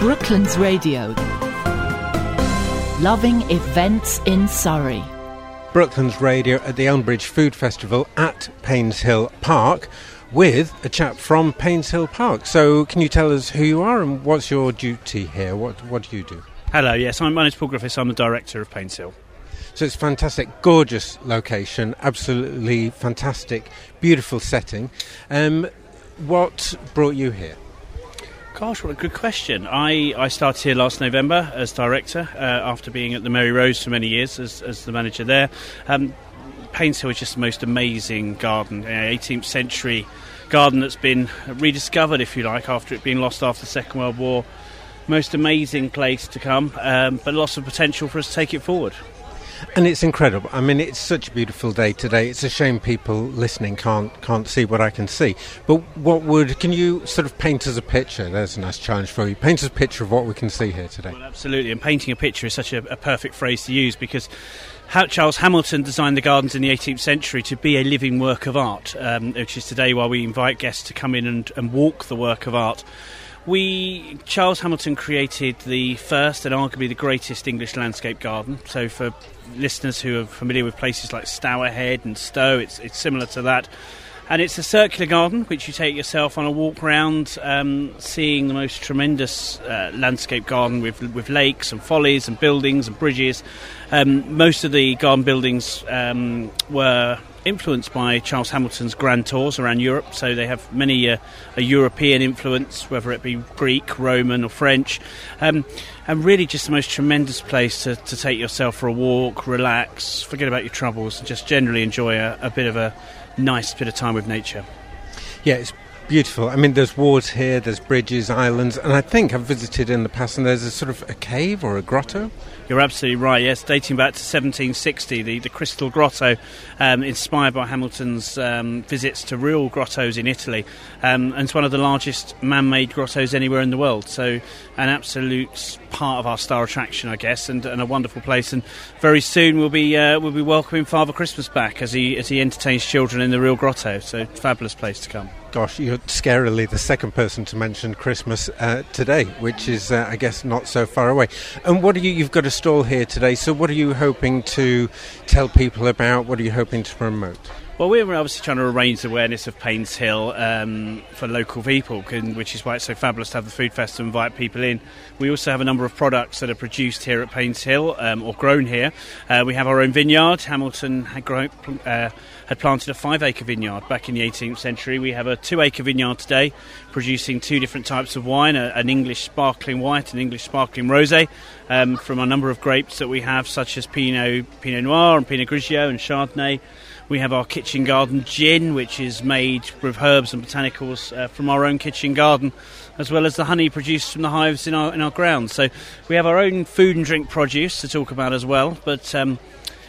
Brooklands Radio. Loving events in Surrey. Brooklands Radio at the Elmbridge Food Festival at Painshill Park with a chap from Painshill Park. So, can you tell us who you are and what's your duty here? What, what do you do? Hello, yes, I'm, my name's Paul Griffiths. I'm the director of Painshill. So it's fantastic, gorgeous location, absolutely fantastic, beautiful setting. Um, what brought you here? Gosh, what a good question. I, I started here last November as director uh, after being at the Mary Rose for many years as, as the manager there. Um, Painshill is just the most amazing garden, uh, 18th century garden that's been rediscovered, if you like, after it being lost after the Second World War. Most amazing place to come, um, but lots of potential for us to take it forward. And it's incredible. I mean, it's such a beautiful day today. It's a shame people listening can't can't see what I can see. But what would can you sort of paint us a picture? There's a nice challenge for you. Paint us a picture of what we can see here today. Well, absolutely. And painting a picture is such a, a perfect phrase to use because. Charles Hamilton designed the gardens in the 18th century to be a living work of art, um, which is today why we invite guests to come in and, and walk the work of art. We Charles Hamilton created the first and arguably the greatest English landscape garden. So for listeners who are familiar with places like Stourhead and Stowe, it's it's similar to that. And it's a circular garden which you take yourself on a walk round, um, seeing the most tremendous uh, landscape garden with with lakes and follies and buildings and bridges. Um, most of the garden buildings um, were influenced by Charles Hamilton's grand tours around Europe, so they have many uh, a European influence, whether it be Greek, Roman, or French, um, and really just the most tremendous place to, to, take yourself for a walk, relax, forget about your troubles, and just generally enjoy a, a bit of a nice bit of time with nature. Yeah, it's beautiful. I mean, there's walls here, there's bridges, islands, and I think I've visited in the past, and there's a sort of a cave or a grotto. You're absolutely right. Yes, dating back to 1760, the, the Crystal Grotto, um, inspired by Hamilton's um, visits to real grottos in Italy, um, and it's one of the largest man-made grottos anywhere in the world. So, an absolute part of our star attraction, I guess, and, and a wonderful place. And very soon we'll be uh, we'll be welcoming Father Christmas back as he as he entertains children in the real grotto. So, fabulous place to come. Gosh, you're scarily the second person to mention Christmas uh, today, which is, uh, I guess, not so far away. And what are you? You've got a stall here today. So, what are you hoping to tell people about? What are you hoping to promote? Well, we're obviously trying to raise awareness of Painshill um, for local people, which is why it's so fabulous to have the food fest and invite people in. We also have a number of products that are produced here at Painshill um, or grown here. Uh, we have our own vineyard. Hamilton uh, had planted a five acre vineyard back in the 18th century. We have a two acre vineyard today, producing two different types of wine an English sparkling white and English sparkling rose um, from a number of grapes that we have, such as Pinot, Pinot Noir and Pinot Grigio and Chardonnay. We have our kitchen garden gin, which is made with herbs and botanicals uh, from our own kitchen garden, as well as the honey produced from the hives in our in our grounds. So we have our own food and drink produce to talk about as well. But um,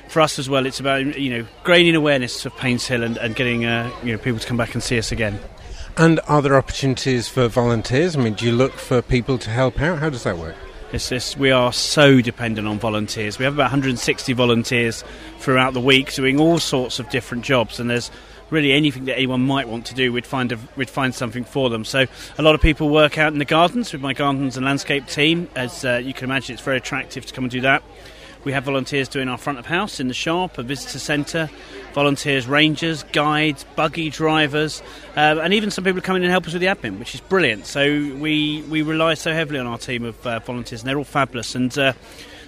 for us as well, it's about you know gaining awareness of Painshill and, and getting uh, you know people to come back and see us again. And are there opportunities for volunteers? I mean, do you look for people to help out? How does that work? It's just, we are so dependent on volunteers. We have about 160 volunteers throughout the week doing all sorts of different jobs, and there's really anything that anyone might want to do, we'd find a, we'd find something for them. So a lot of people work out in the gardens with my gardens and landscape team. As uh, you can imagine, it's very attractive to come and do that. We have volunteers doing our front of house in the shop, a visitor centre, volunteers, rangers, guides, buggy drivers, uh, and even some people come in and help us with the admin, which is brilliant. So we, we rely so heavily on our team of uh, volunteers, and they're all fabulous. And uh,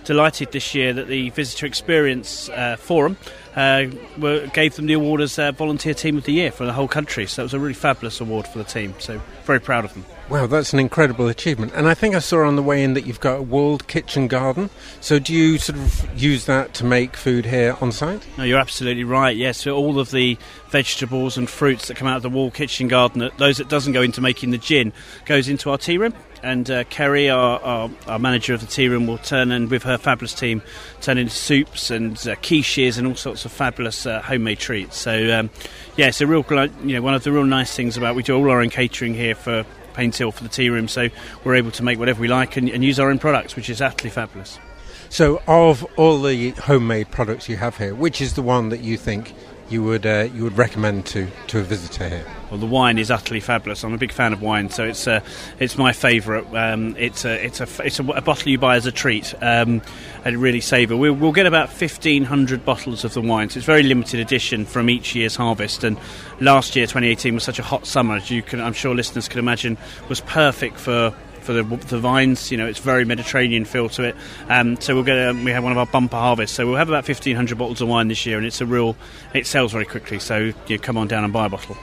delighted this year that the Visitor Experience uh, Forum uh, were, gave them the award as uh, Volunteer Team of the Year for the whole country. So it was a really fabulous award for the team. So very proud of them. Wow, that's an incredible achievement. And I think I saw on the way in that you've got a walled kitchen garden. So do you sort of use that to make food here on site? No, you're absolutely right. Yes, so all of the vegetables and fruits that come out of the walled kitchen garden, those that doesn't go into making the gin, goes into our tea room and uh, Kerry, our, our, our, manager of the tea room, will turn and with her fabulous team turn into soups and uh, quiches and all sorts of fabulous uh, homemade treats. So um, yeah, it's a real you know one of the real nice things about we do all our own catering here for Painshill for the tea room, so we're able to make whatever we like and, and use our own products, which is absolutely fabulous. So, of all the homemade products you have here, which is the one that you think you would uh, you would recommend to, to a visitor here? Well, the wine is utterly fabulous. I'm a big fan of wine, so it's uh, it's my favourite. Um, it's a it's a it's a, a, bottle you buy as a treat, um, and really savour. We'll, we'll, get about 1,500 bottles of the wine, so it's very limited edition from each year's harvest. And last year, 2018, was such a hot summer, as you can, I'm sure listeners can imagine, was perfect for for the, the vines. You know, it's very Mediterranean feel to it. Um, so we'll get a, we have one of our bumper harvests. So we'll have about 1,500 bottles of wine this year, and it's a real. It sells very quickly. So you come on down and buy a bottle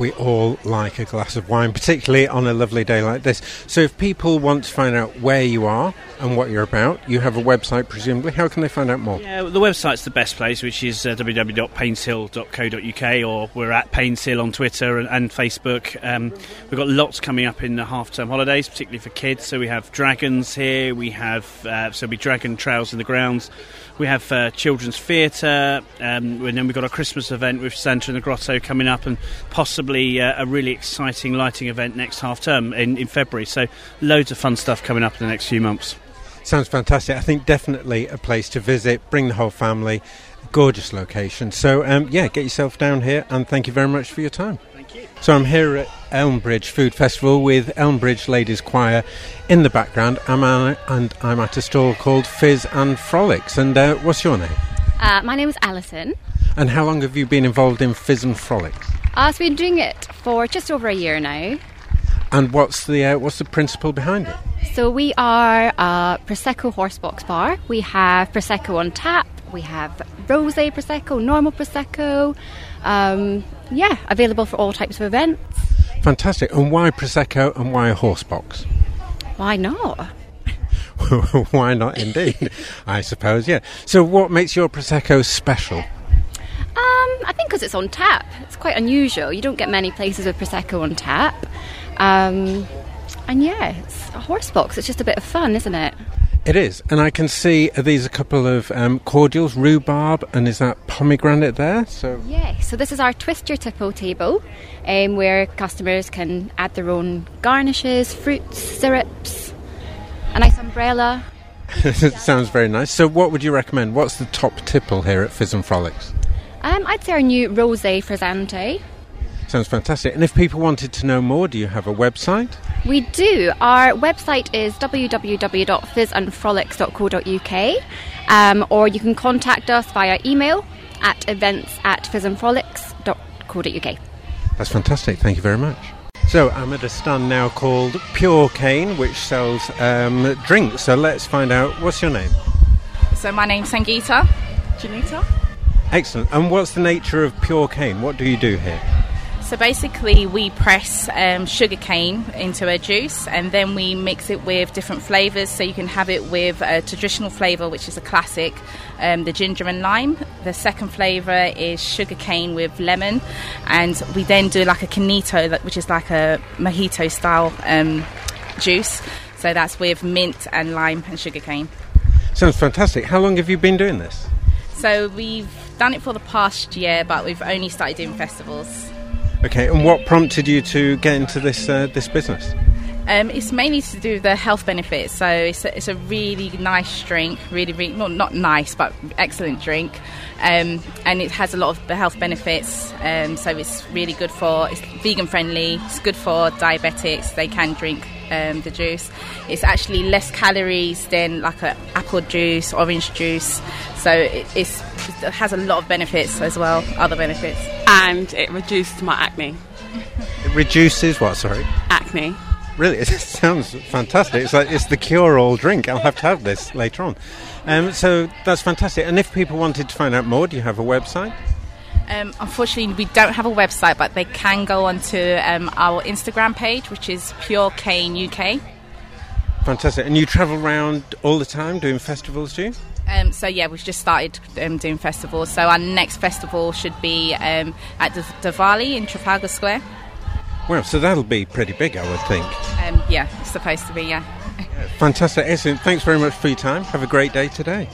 we all like a glass of wine, particularly on a lovely day like this. So, if people want to find out where you are and what you're about, you have a website, presumably. How can they find out more? Yeah, the website's the best place, which is uh, www.painshill.co.uk, or we're at Painshill on Twitter and, and Facebook. Um, we've got lots coming up in the half term holidays, particularly for kids. So, we have dragons here, we have, uh, so we dragon trails in the grounds. We have uh, children's theatre, um, and then we've got a Christmas event with Santa in the Grotto coming up, and possibly uh, a really exciting lighting event next half term in, in February. So, loads of fun stuff coming up in the next few months. Sounds fantastic. I think definitely a place to visit. Bring the whole family. Gorgeous location. So, um, yeah, get yourself down here, and thank you very much for your time. Thank you. So I'm here at Elmbridge Food Festival with Elmbridge Ladies Choir in the background. I'm at, and I'm at a stall called Fizz and Frolics. And uh, what's your name? Uh, my name is Alison. And how long have you been involved in Fizz and Frolics? Uh, I've been doing it for just over a year now. And what's the uh, what's the principle behind it? So we are a prosecco horsebox bar. We have prosecco on tap. We have rosé prosecco, normal prosecco. Um, yeah, available for all types of events. Fantastic. And why prosecco and why a horsebox? Why not? why not indeed? I suppose, yeah. So, what makes your prosecco special? Um, I think because it's on tap. It's quite unusual. You don't get many places with prosecco on tap. Um, and yeah, it's a horse box. It's just a bit of fun, isn't it? It is, and I can see are these a couple of um, cordials, rhubarb, and is that pomegranate there? So yeah, so this is our twist your tipple table, um, where customers can add their own garnishes, fruits, syrups, a nice umbrella. Sounds very nice. So, what would you recommend? What's the top tipple here at Fizz and Frolics? Um, I'd say our new rosé frizzante. Sounds fantastic. And if people wanted to know more, do you have a website? We do. Our website is www.fizzandfrolics.co.uk um, or you can contact us via email at events at fizzandfrolics.co.uk. That's fantastic. Thank you very much. So I'm at a stand now called Pure Cane, which sells um, drinks. So let's find out. What's your name? So my name's Sangeeta. Janita. Excellent. And what's the nature of Pure Cane? What do you do here? So basically, we press um, sugar cane into a juice and then we mix it with different flavours. So you can have it with a traditional flavour, which is a classic, um, the ginger and lime. The second flavour is sugar cane with lemon. And we then do like a canito, which is like a mojito style um, juice. So that's with mint and lime and sugar cane. Sounds fantastic. How long have you been doing this? So we've done it for the past year, but we've only started doing festivals. Okay, and what prompted you to get into this uh, this business? Um, it's mainly to do with the health benefits. So it's a, it's a really nice drink, really, really well, not nice, but excellent drink, um, and it has a lot of the health benefits. Um, so it's really good for it's vegan friendly. It's good for diabetics; they can drink um, the juice. It's actually less calories than like an apple juice, orange juice. So it, it has a lot of benefits as well, other benefits. And it reduces my acne. It reduces what? Sorry. Acne. Really, it sounds fantastic. It's like it's the cure-all drink. I'll have to have this later on. Um, so that's fantastic. And if people wanted to find out more, do you have a website? Um, unfortunately, we don't have a website, but they can go onto um, our Instagram page, which is Pure Cane UK. Fantastic. And you travel around all the time doing festivals, do you? Um, so yeah, we've just started um, doing festivals. So our next festival should be um, at the Diwali in Trafalgar Square. Well, so that'll be pretty big, I would think. Um, yeah, it's supposed to be. Yeah. Fantastic, excellent. Thanks very much for your time. Have a great day today.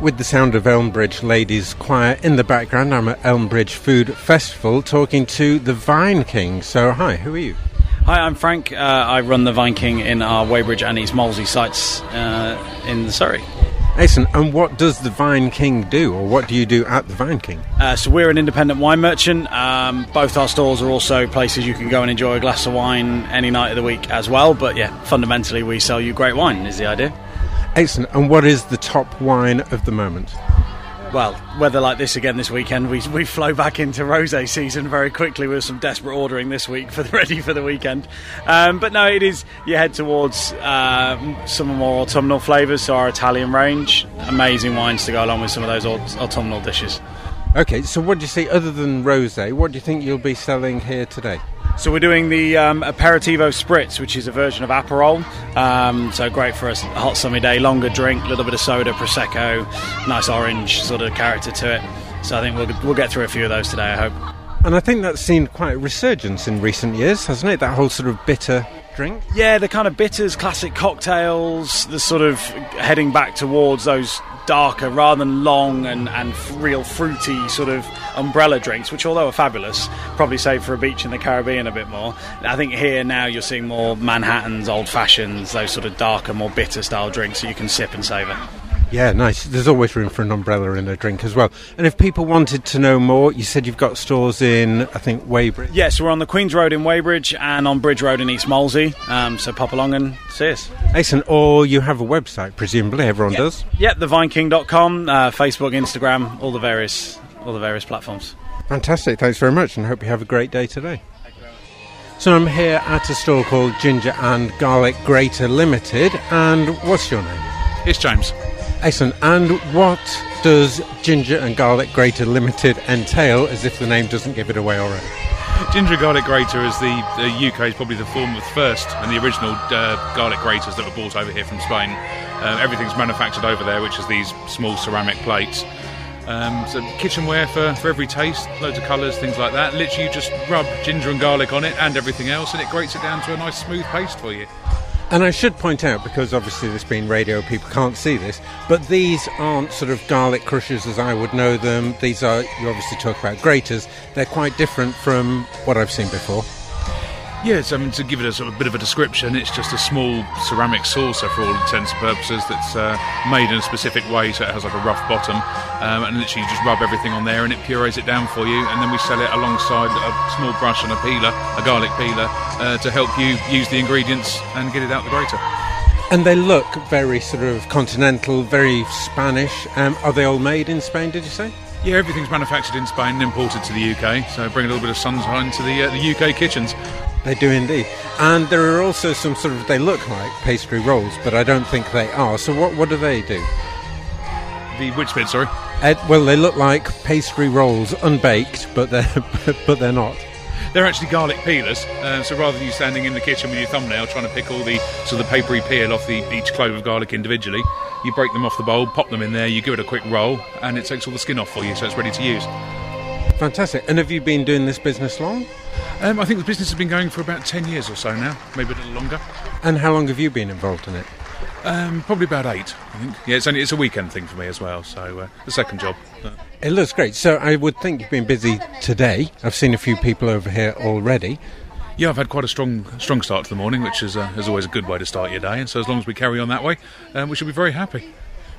With the sound of Elmbridge Ladies Choir in the background, I'm at Elmbridge Food Festival talking to the Vine King. So, hi, who are you? Hi, I'm Frank. Uh, I run the Vine King in our Weybridge and East Molesey sites uh, in Surrey. Excellent. And what does the Vine King do, or what do you do at the Vine King? Uh, so we're an independent wine merchant. Um, both our stores are also places you can go and enjoy a glass of wine any night of the week as well. But yeah, fundamentally we sell you great wine is the idea. Excellent. And what is the top wine of the moment? Well, weather like this again this weekend, we, we flow back into rosé season very quickly with some desperate ordering this week for the ready for the weekend. Um, but no, it is you head towards um, some more autumnal flavours. So our Italian range, amazing wines to go along with some of those aut- autumnal dishes. Okay, so what do you see other than rosé? What do you think you'll be selling here today? So we're doing the um, aperitivo spritz, which is a version of Aperol. Um, so great for a hot sunny day, longer drink, a little bit of soda, prosecco, nice orange sort of character to it. So I think we'll we'll get through a few of those today. I hope. And I think that's seen quite a resurgence in recent years, hasn't it? That whole sort of bitter drink. Yeah, the kind of bitters, classic cocktails, the sort of heading back towards those darker rather than long and, and real fruity sort of umbrella drinks, which although are fabulous, probably save for a beach in the Caribbean a bit more. I think here now you're seeing more Manhattans, old fashions, those sort of darker, more bitter style drinks that you can sip and savour. Yeah, nice. There's always room for an umbrella and a drink as well. And if people wanted to know more, you said you've got stores in, I think, Weybridge. Yes, we're on the Queen's Road in Weybridge and on Bridge Road in East Molesey, um, so pop along and see us. Excellent. Or you have a website, presumably. Everyone does. Yep, thevineking.com, uh, Facebook, Instagram, all the various all the various platforms. Fantastic. Thanks very much, and hope you have a great day today. So I'm here at a store called Ginger and Garlic Grater Limited. And what's your name? It's James. Excellent. And what does Ginger and Garlic Grater Limited entail, as if the name doesn't give it away already? Ginger garlic grater is the, the UK's probably the form of first and the original uh, garlic graters that were brought over here from Spain. Uh, everything's manufactured over there, which is these small ceramic plates. Um, so kitchenware for, for every taste, loads of colours, things like that. Literally, you just rub ginger and garlic on it and everything else, and it grates it down to a nice smooth paste for you. And I should point out, because obviously this being radio, people can't see this, but these aren't sort of garlic crushers as I would know them. These are, you obviously talk about graters. They're quite different from what I've seen before. Yes, I mean to give it a sort of bit of a description, it's just a small ceramic saucer for all intents and purposes that's uh, made in a specific way, so it has like a rough bottom, um, and literally you just rub everything on there and it purees it down for you, and then we sell it alongside a small brush and a peeler, a garlic peeler, uh, to help you use the ingredients and get it out the grater. And they look very sort of continental, very Spanish. Um, are they all made in Spain, did you say? Yeah, everything's manufactured in Spain and imported to the UK, so bring a little bit of sunshine to the uh, the UK kitchens. They do indeed. And there are also some sort of, they look like pastry rolls, but I don't think they are. So what, what do they do? The which bit, sorry? Ed, well, they look like pastry rolls, unbaked, but they're, but they're not. They're actually garlic peelers, uh, so rather than you standing in the kitchen with your thumbnail trying to pick all the sort of the papery peel off the, each clove of garlic individually, you break them off the bowl, pop them in there, you give it a quick roll, and it takes all the skin off for you, so it's ready to use. Fantastic. And have you been doing this business long? Um, I think the business has been going for about 10 years or so now, maybe a little longer. And how long have you been involved in it? Um, probably about eight, I think. Yeah, it's only it's a weekend thing for me as well, so uh, the second job. But It looks great. So I would think you've been busy today. I've seen a few people over here already. yeah, I've had quite a strong strong start to the morning, which is, uh, is always a good way to start your day. And so as long as we carry on that way, um, we should be very happy.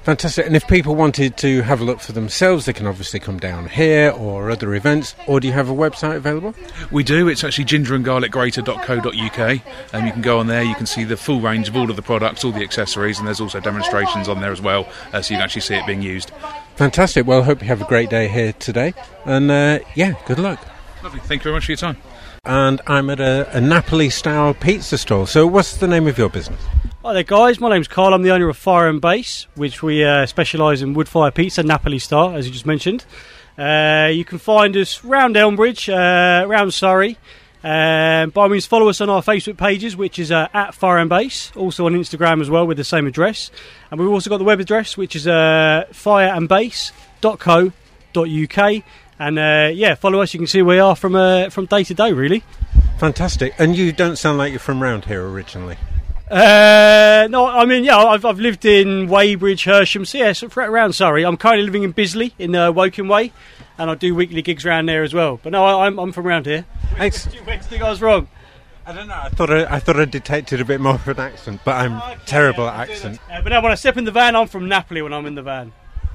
Fantastic. And if people wanted to have a look for themselves, they can obviously come down here or other events. Or do you have a website available? We do. It's actually gingerandgarlicgrater.co.uk. And you can go on there, you can see the full range of all of the products, all the accessories, and there's also demonstrations on there as well, uh, so you can actually see it being used. Fantastic. Well, I hope you have a great day here today. And uh, yeah, good luck. Lovely. Thank you very much for your time. And I'm at a, a Napoli style pizza store. So, what's the name of your business? Hi there, guys. My name's Carl. I'm the owner of Fire and Base, which we uh, specialise in wood fire pizza, Napoli style, as you just mentioned. Uh, you can find us round Elmbridge, uh, round Surrey. Um, by all means, follow us on our Facebook pages, which is uh, at Fire and Base, also on Instagram as well with the same address. And we've also got the web address, which is uh, fireandbase.co.uk. And uh, yeah, follow us. You can see where we are from uh, from day to day, really. Fantastic. And you don't sound like you're from round here originally. Uh, no, I mean, yeah, I've, I've lived in Weybridge, Hersham, so yeah, so around Surrey. I'm currently living in Bisley in uh, Woking Way, and I do weekly gigs around there as well. But no, I, I'm, I'm from around here. Thanks. Where do you think I was wrong? I don't know. I thought I, I thought I detected a bit more of an accent, but I'm terrible at accent. Uh, but now when I step in the van, I'm from Napoli when I'm in the van.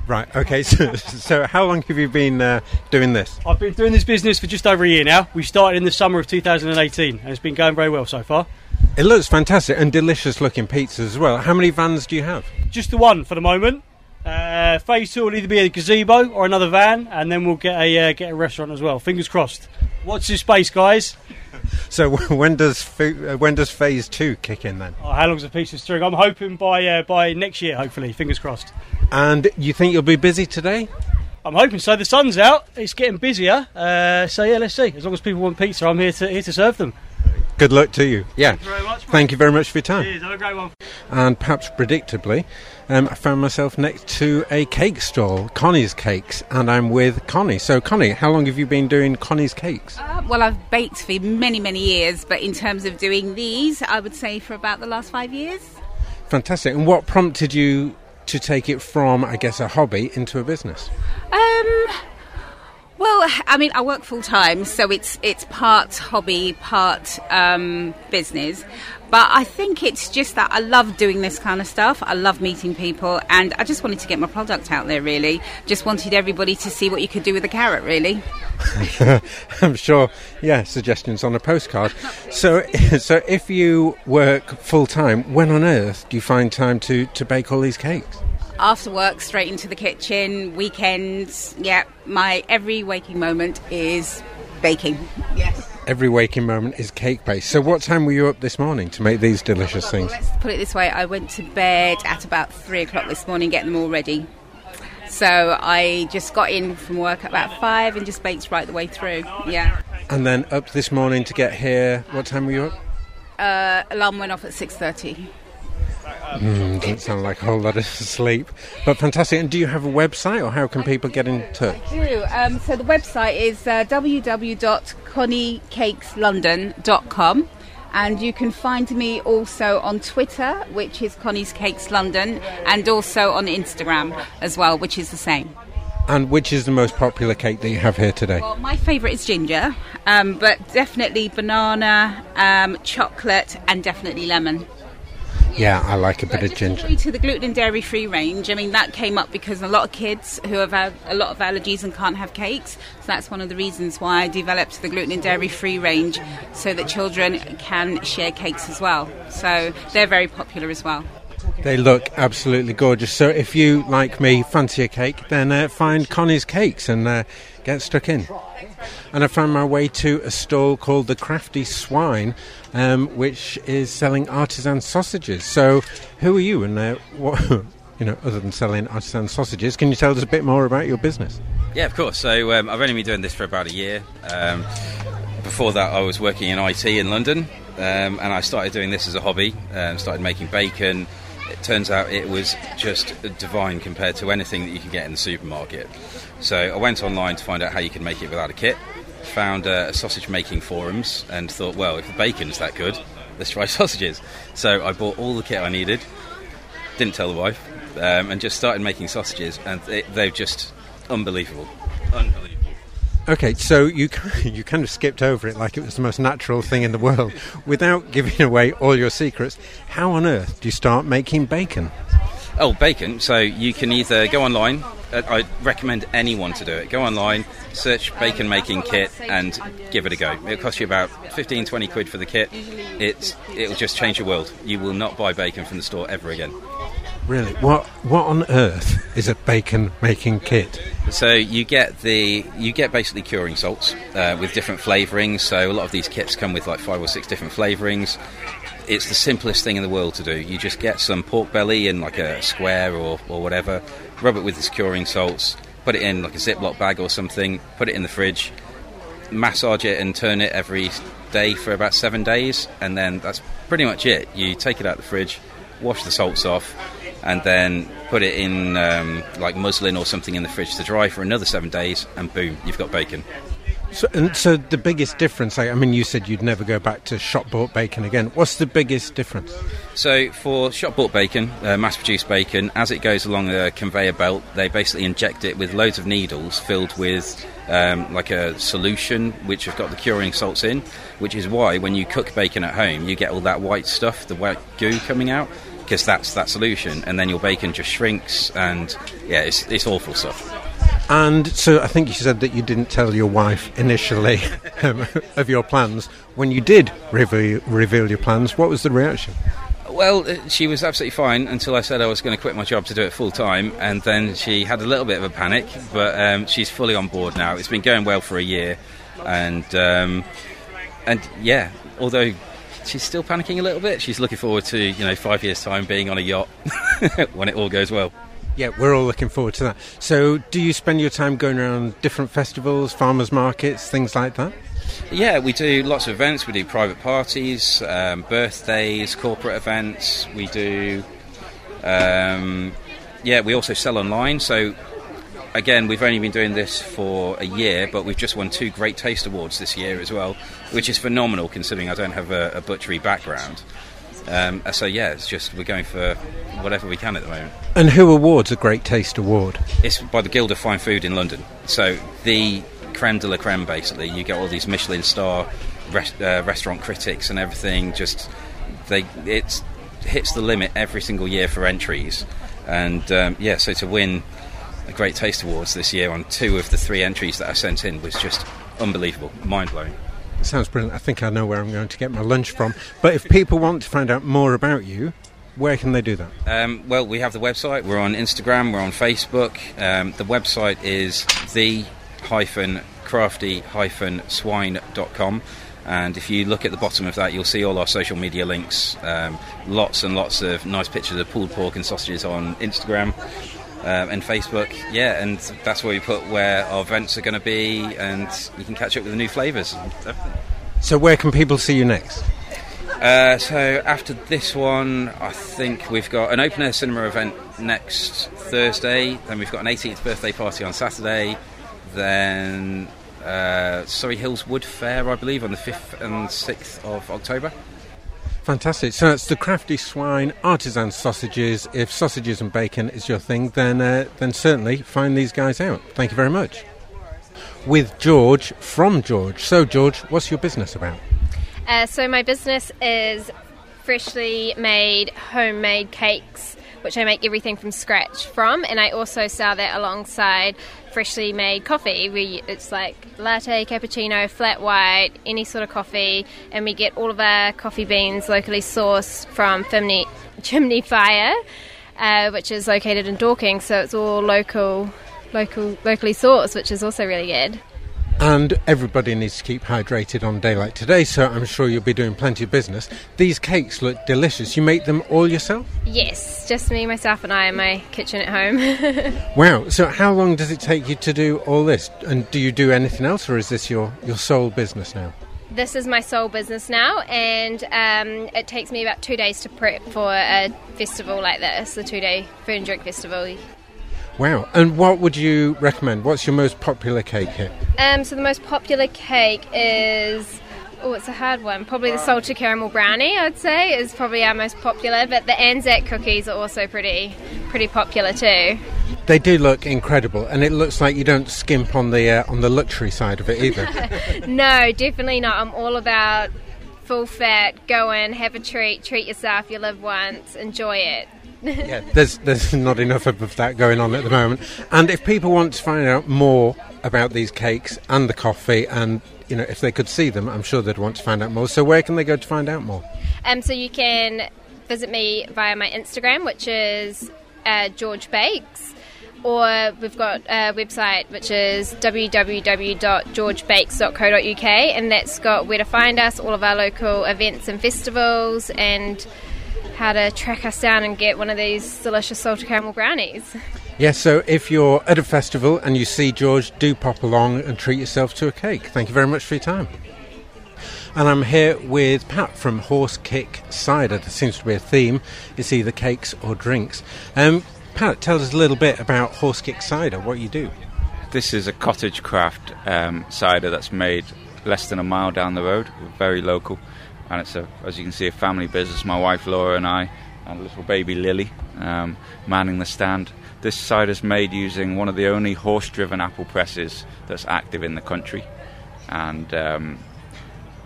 Right. Okay. So, so how long have you been uh, doing this? I've been doing this business for just over a year now. We started in the summer of 2018 and it's been going very well so far. It looks fantastic and delicious looking pizzas as well. How many vans do you have? Just the one for the moment. Uh, phase two will either be a gazebo or another van, and then we'll get a uh, get a restaurant as well. Fingers crossed. Watch this space, guys. So when does uh, when does phase two kick in then? Oh, how long's a piece of string? I'm hoping by uh, by next year, hopefully. Fingers crossed. And you think you'll be busy today? I'm hoping so. The sun's out. It's getting busier. Uh, so yeah, let's see. As long as people want pizza, I'm here to here to serve them. Good luck to you. Yeah. Thank you very much. Thank you very much for your time. Cheers. Have a great one. And perhaps predictably, um, I found myself next to a cake stall, Connie's Cakes, and I'm with Connie. So, Connie, how long have you been doing Connie's Cakes? Uh, well, I've baked for many, many years, but in terms of doing these, I would say for about the last five years. Fantastic. And what prompted you to take it from, I guess, a hobby into a business? Um, well, I mean, I work full time, so it's it's part hobby, part um, business. But I think it's just that I love doing this kind of stuff. I love meeting people, and I just wanted to get my product out there. Really, just wanted everybody to see what you could do with a carrot. Really. I'm sure. Yeah, suggestions on a postcard. So, so if you work full time, when on earth do you find time to to bake all these cakes? After work, straight into the kitchen. Weekends, yeah. My every waking moment is baking. Yes. Every waking moment is cake based. So, what time were you up this morning to make these delicious things? Let's put it this way: I went to bed at about three o'clock this morning, getting them all ready. So I just got in from work at about five and just baked right the way through. Yeah. And then up this morning to get here. What time were you up? Uh, alarm went off at six thirty. Mm, doesn't sound like a whole lot of sleep, but fantastic. And do you have a website, or how can people get in touch? I do. Um, so the website is uh, www.conniecakes.london.com. And you can find me also on Twitter, which is Connie's Cakes London, and also on Instagram as well, which is the same. And which is the most popular cake that you have here today? Well, my favourite is ginger, um, but definitely banana, um, chocolate, and definitely lemon. Yeah, I like a bit of ginger. To the gluten and dairy free range, I mean that came up because a lot of kids who have a lot of allergies and can't have cakes. So that's one of the reasons why I developed the gluten and dairy free range, so that children can share cakes as well. So they're very popular as well. They look absolutely gorgeous. So if you, like me, fancy a cake, then uh, find Connie's Cakes and uh, get stuck in. And I found my way to a stall called the Crafty Swine, um, which is selling artisan sausages. So who are you and uh, what? You know, other than selling artisan sausages, can you tell us a bit more about your business? Yeah, of course. So um, I've only been doing this for about a year. Um, before that, I was working in IT in London, um, and I started doing this as a hobby. Um, started making bacon. Turns out it was just divine compared to anything that you can get in the supermarket. So I went online to find out how you can make it without a kit. Found uh, sausage making forums and thought, well, if the bacon's that good, let's try sausages. So I bought all the kit I needed. Didn't tell the wife, um, and just started making sausages, and they, they're just unbelievable. Unbelievable. Okay, so you you kind of skipped over it like it was the most natural thing in the world, without giving away all your secrets. How on earth do you start making bacon? Oh, bacon. So you can either go online. uh, I recommend anyone to do it. Go online, search bacon making kit, and give it a go. It'll cost you about 15, 20 quid for the kit. It's it'll just change your world. You will not buy bacon from the store ever again. Really, what what on earth is a bacon making kit? So you get the you get basically curing salts uh, with different flavourings. So a lot of these kits come with like five or six different flavourings. It's the simplest thing in the world to do. You just get some pork belly in like a square or, or whatever, rub it with the curing salts, put it in like a Ziploc bag or something, put it in the fridge, massage it and turn it every day for about seven days, and then that's pretty much it. You take it out the fridge, wash the salts off, and then put it in um, like muslin or something in the fridge to dry for another seven days, and boom, you've got bacon. So, and so the biggest difference, I, I mean, you said you'd never go back to shop bought bacon again. What's the biggest difference? So for shop bought bacon, uh, mass produced bacon, as it goes along a conveyor belt, they basically inject it with loads of needles filled with um, like a solution which have got the curing salts in, which is why when you cook bacon at home, you get all that white stuff, the white goo coming out, because that's that solution, and then your bacon just shrinks, and yeah, it's, it's awful stuff. And so I think you said that you didn't tell your wife initially um, of your plans. When you did reveal, reveal your plans, what was the reaction? Well, uh, she was absolutely fine until I said I was going to quit my job to do it full time, and then she had a little bit of a panic, but um, she's fully on board now. It's been going well for a year, and um, and yeah, although she's still panicking a little bit, she's looking forward to you know five years time being on a yacht when it all goes well. Yeah, we're all looking forward to that. So, do you spend your time going around different festivals, farmers markets, things like that? Yeah, we do lots of events. We do private parties, um, birthdays, corporate events. We do. Um, yeah, we also sell online. So, again, we've only been doing this for a year, but we've just won two Great Taste Awards this year as well, which is phenomenal considering I don't have a, a butchery background. Um, so yeah, it's just we're going for whatever we can at the moment. And who awards a Great Taste Award? It's by the Guild of Fine Food in London. So the creme de la creme, basically. You get all these Michelin star rest, uh, restaurant critics and everything. Just they it hits the limit every single year for entries, and um, yeah, so to win a Great Taste Awards this year on two of the three entries that I sent in was just unbelievable, mind blowing. Sounds brilliant. I think I know where I'm going to get my lunch from. But if people want to find out more about you, where can they do that? Um, well, we have the website. We're on Instagram. We're on Facebook. Um, the website is the hyphen crafty hyphen swine.com. And if you look at the bottom of that, you'll see all our social media links. Um, lots and lots of nice pictures of pulled pork and sausages on Instagram um, and Facebook. Yeah, and that's where we put where our events are going to be, and you can catch up with the new flavours. So, where can people see you next? Uh, so after this one, I think we've got an open air cinema event next Thursday. Then we've got an 18th birthday party on Saturday. Then uh, Surrey Hills Wood Fair, I believe, on the 5th and 6th of October. Fantastic. So it's the crafty swine, artisan sausages. If sausages and bacon is your thing, then uh, then certainly find these guys out. Thank you very much. With George from George. So George, what's your business about? Uh, so my business is freshly made homemade cakes, which I make everything from scratch from, and I also sell that alongside freshly made coffee. We it's like latte, cappuccino, flat white, any sort of coffee, and we get all of our coffee beans locally sourced from Chimney, Chimney Fire, uh, which is located in Dorking. So it's all local, local, locally sourced, which is also really good. And everybody needs to keep hydrated on a day like today, so I'm sure you'll be doing plenty of business. These cakes look delicious. You make them all yourself? Yes, just me, myself, and I in my kitchen at home. wow. So, how long does it take you to do all this? And do you do anything else, or is this your, your sole business now? This is my sole business now, and um, it takes me about two days to prep for a festival like this, the two day food and drink festival. Wow. And what would you recommend? What's your most popular cake here? Um, so the most popular cake is oh, it's a hard one. Probably the salted caramel brownie. I'd say is probably our most popular, but the Anzac cookies are also pretty pretty popular too. They do look incredible, and it looks like you don't skimp on the uh, on the luxury side of it either. no, definitely not. I'm all about full fat. Go in, have a treat, treat yourself. You live once, enjoy it yeah, there's there's not enough of that going on at the moment. And if people want to find out more about these cakes and the coffee, and you know, if they could see them, I'm sure they'd want to find out more. So where can they go to find out more? Um, so you can visit me via my Instagram, which is uh, George Bakes. Or we've got a website which is www.georgebakes.co.uk, and that's got where to find us, all of our local events and festivals, and how to track us down and get one of these delicious salted caramel brownies. Yes, so if you're at a festival and you see George, do pop along and treat yourself to a cake. Thank you very much for your time. And I'm here with Pat from Horse Kick Cider. There seems to be a theme. It's either cakes or drinks. Um, Pat, tell us a little bit about Horse Kick Cider, what you do. This is a cottage craft um, cider that's made less than a mile down the road, very local, and it's a, as you can see, a family business. My wife Laura and I, and little baby Lily, um, manning the stand. This cider is made using one of the only horse-driven apple presses that's active in the country, and um,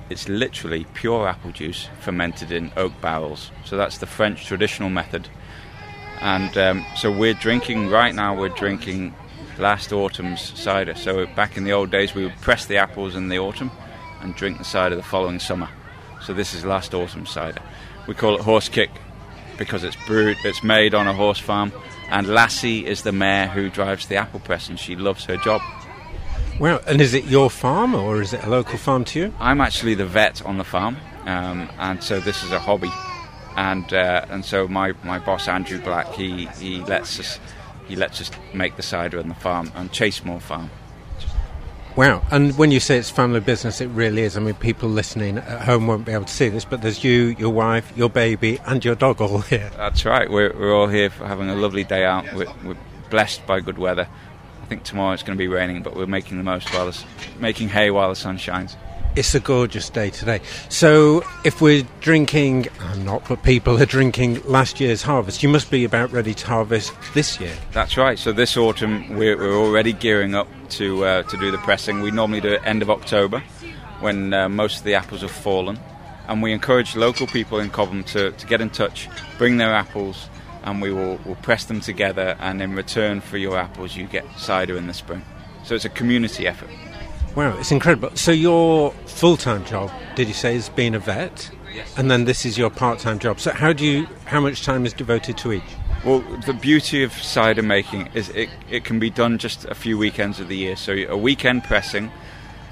it's literally pure apple juice fermented in oak barrels. So that's the French traditional method. And um, so we're drinking right now. We're drinking last autumn's cider. So back in the old days, we would press the apples in the autumn and drink the cider the following summer. So this is last autumn cider. We call it horse kick because it's brewed, it's made on a horse farm, and Lassie is the mare who drives the apple press, and she loves her job. Wow, and is it your farm or is it a local farm to you? I'm actually the vet on the farm, um, and so this is a hobby. And uh, and so my, my boss Andrew Black he, he lets us he lets us make the cider on the farm on Chasemore Farm. Wow, and when you say it's family business, it really is. I mean, people listening at home won't be able to see this, but there's you, your wife, your baby, and your dog all here. That's right. We're, we're all here for having a lovely day out. We're, we're blessed by good weather. I think tomorrow it's going to be raining, but we're making the most while the, making hay while the sun shines. It's a gorgeous day today. So, if we're drinking, I'm not, but people are drinking last year's harvest, you must be about ready to harvest this year. That's right. So, this autumn, we're, we're already gearing up to, uh, to do the pressing. We normally do it end of October when uh, most of the apples have fallen. And we encourage local people in Cobham to, to get in touch, bring their apples, and we will we'll press them together. And in return for your apples, you get cider in the spring. So, it's a community effort. Wow, it's incredible. So your full-time job, did you say, is being a vet? Yes. And then this is your part-time job. So how do you? How much time is devoted to each? Well, the beauty of cider making is it, it can be done just a few weekends of the year. So a weekend pressing,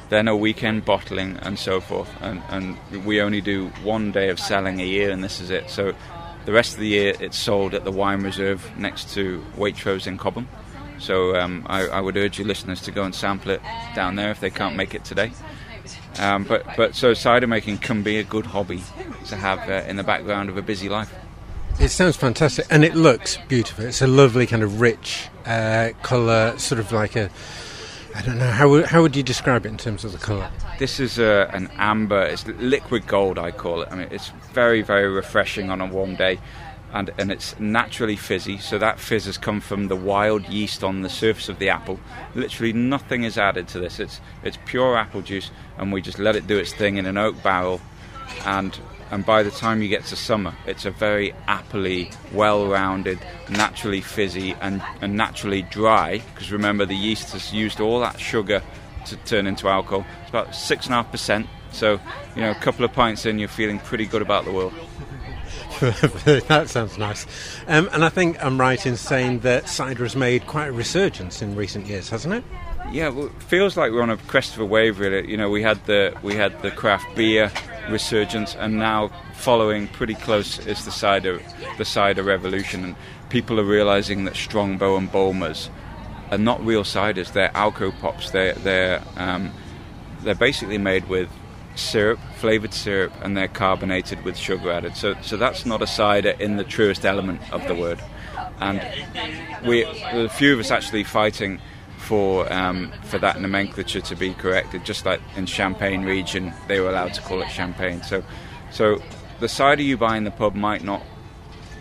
then a weekend bottling, and so forth. And, and we only do one day of selling a year, and this is it. So the rest of the year it's sold at the wine reserve next to Waitrose in Cobham. So um, I, I, would urge your listeners to go and sample it down there if they can't make it today. Um, but but so cider making can be a good hobby to have uh, in the background of a busy life. It sounds fantastic, and it looks beautiful. It's a lovely kind of rich uh, colour, sort of like a. I don't know how how would you describe it in terms of the colour. This is a, an amber. It's liquid gold, I call it. I mean, it's very very refreshing on a warm day and, and it's naturally fizzy. So that fizz has come from the wild yeast on the surface of the apple. Literally nothing is added to this. It's it's pure apple juice, and we just let it do its thing in an oak barrel, and and by the time you get to summer, it's a very appley, well-rounded, naturally fizzy, and, and naturally dry. Because remember, the yeast has used all that sugar to turn into alcohol. It's about six and a half percent. So, you know, a couple of pints in, you're feeling pretty good about the world. that sounds nice. Um, and I think I'm right in saying that cider has made quite a resurgence in recent years, hasn't it? Yeah, well, it feels like we're on a crest of a wave. Really, you know, we had the we had the craft beer resurgence, and now following pretty close is the cider the cider revolution, and people are realizing that Strongbow and Bulmers are not real ciders; they're alco pops. They're they're um, they're basically made with syrup, flavored syrup, and they're carbonated with sugar added. So, so that's not a cider in the truest element of the word. And we, a few of us actually fighting for um, for that nomenclature to be corrected. Just like in Champagne region, they were allowed to call it champagne. So, so the cider you buy in the pub might not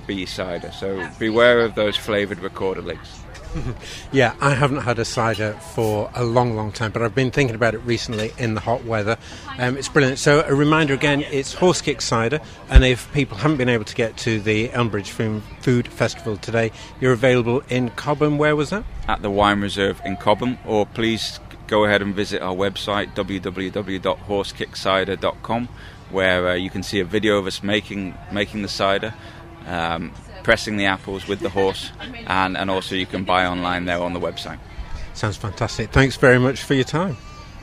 be cider. So beware of those flavored recorder leaks. yeah, I haven't had a cider for a long, long time, but I've been thinking about it recently in the hot weather. Um, it's brilliant. So, a reminder again it's Horse Kick Cider, and if people haven't been able to get to the Elmbridge Food Festival today, you're available in Cobham. Where was that? At the Wine Reserve in Cobham, or please go ahead and visit our website www.horsekickcider.com where uh, you can see a video of us making making the cider. Um, pressing the apples with the horse, and, and also you can buy online there on the website. Sounds fantastic. Thanks very much for your time.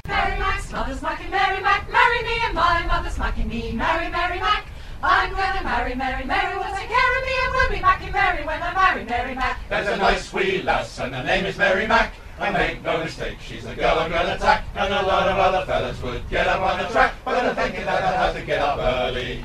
Mary Mac's mother's Mackie Mary Mac, marry me and my mother's Mackie me, Mary Mary Mac. I'm gonna marry Mary, Mary will take care of me and we'll be Mackie Mary when I marry Mary Mac. There's a nice wee lass and her name is Mary Mac. I make no mistake, she's the girl I'm gonna attack, and a lot of other fellas would get up on the track, but I'm thinking that I have to get up early.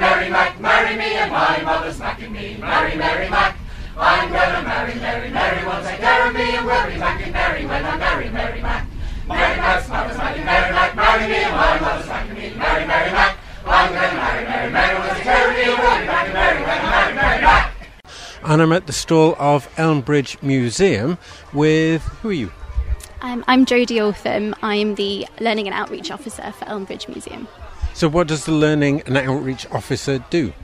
Mary Mac, marry me, and my mother's macking me, marry Mary Mac. I'm gonna marry Mary, Mary will take care of me, and we'll be macking Mary when I marry Mary Mac. Mary Mac's mother's macking Mary Mac, marry me, and my mother's macking me, marry Mary Mac. I'm gonna marry Mary, Mary will take care of me, and we'll be macking Mary when I marry Mary Mac. And I'm at the stall of Elmbridge Museum with who are you? Um, I'm Jodie Otham. I'm the Learning and Outreach Officer for Elmbridge Museum. So, what does the Learning and Outreach Officer do?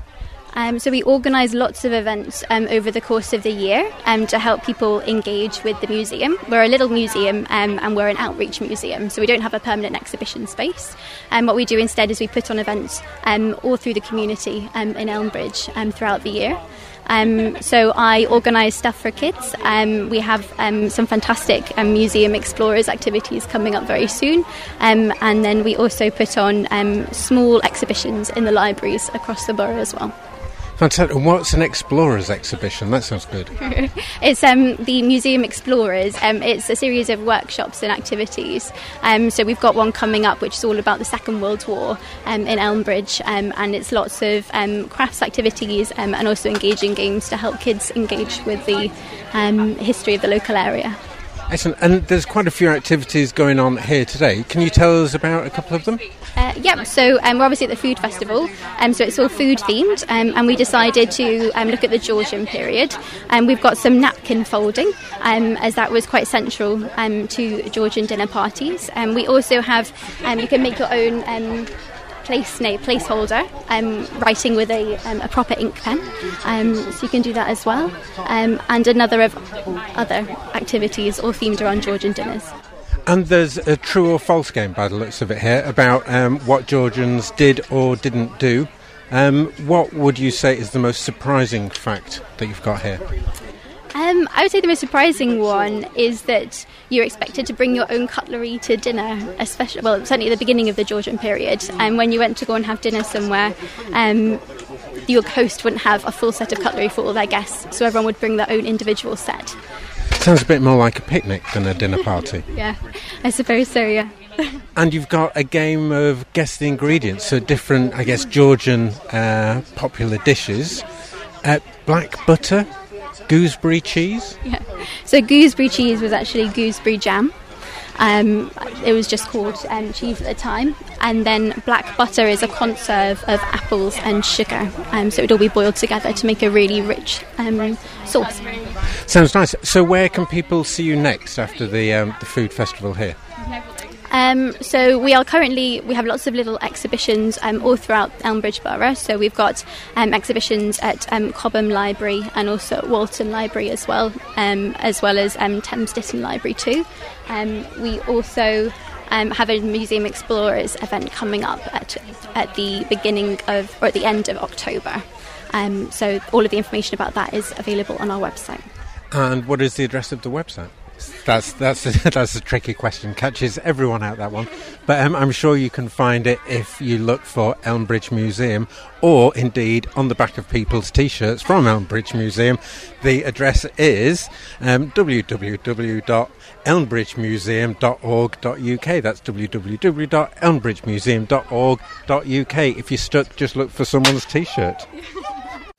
Um, so we organise lots of events um, over the course of the year um, to help people engage with the museum. We're a little museum um, and we're an outreach museum, so we don't have a permanent exhibition space. And what we do instead is we put on events um, all through the community um, in Elmbridge throughout the year. Um, so I organise stuff for kids. Um, we have um, some fantastic um, museum explorers activities coming up very soon, um, and then we also put on um, small exhibitions in the libraries across the borough as well. Fantastic. And what's an explorers exhibition? That sounds good. it's um, the Museum Explorers. Um, it's a series of workshops and activities. Um, so we've got one coming up, which is all about the Second World War um, in Elmbridge, um, and it's lots of um, crafts activities and also engaging games to help kids engage with the history of the local area. Excellent. And there's quite a few activities going on here today. Can you tell us about a couple of them? Uh, yeah, so um, we're obviously at the food festival, um, so it's all food themed, um, and we decided to um, look at the Georgian period. And we've got some napkin folding, um, as that was quite central um, to Georgian dinner parties. And we also have, um, you can make your own. Place na- placeholder, um, writing with a, um, a proper ink pen, um, so you can do that as well. Um, and another of other activities, all themed around Georgian dinners. And there's a true or false game by the looks of it here about um, what Georgians did or didn't do. Um, what would you say is the most surprising fact that you've got here? Um, I would say the most surprising one is that you're expected to bring your own cutlery to dinner, especially well, certainly at the beginning of the Georgian period. And when you went to go and have dinner somewhere, um, your host wouldn't have a full set of cutlery for all their guests, so everyone would bring their own individual set. Sounds a bit more like a picnic than a dinner party. Yeah, I suppose so. Yeah. And you've got a game of guess the ingredients, so different, I guess, Georgian uh, popular dishes. Uh, black butter, gooseberry cheese. Yeah. So gooseberry cheese was actually gooseberry jam. Um, it was just called um, cheese at the time. And then black butter is a conserve of apples and sugar. Um, so it would all be boiled together to make a really rich um, sauce. Sounds nice. So where can people see you next after the um, the food festival here? Um, so we are currently we have lots of little exhibitions um, all throughout Elmbridge Borough. So we've got um, exhibitions at um, Cobham Library and also at Walton Library as well, um, as well as um, Thames Ditton Library too. We also have a Museum Explorers event coming up at at the beginning of or at the end of October. So all of the information about that is available on our website. And what is the address of the website? That's that's that's a tricky question. Catches everyone out that one, but um, I'm sure you can find it if you look for Elmbridge Museum, or indeed on the back of people's T-shirts from Elmbridge Museum. The address is um, www.elmbridgemuseum.org.uk. That's www.elmbridgemuseum.org.uk. If you're stuck, just look for someone's T-shirt.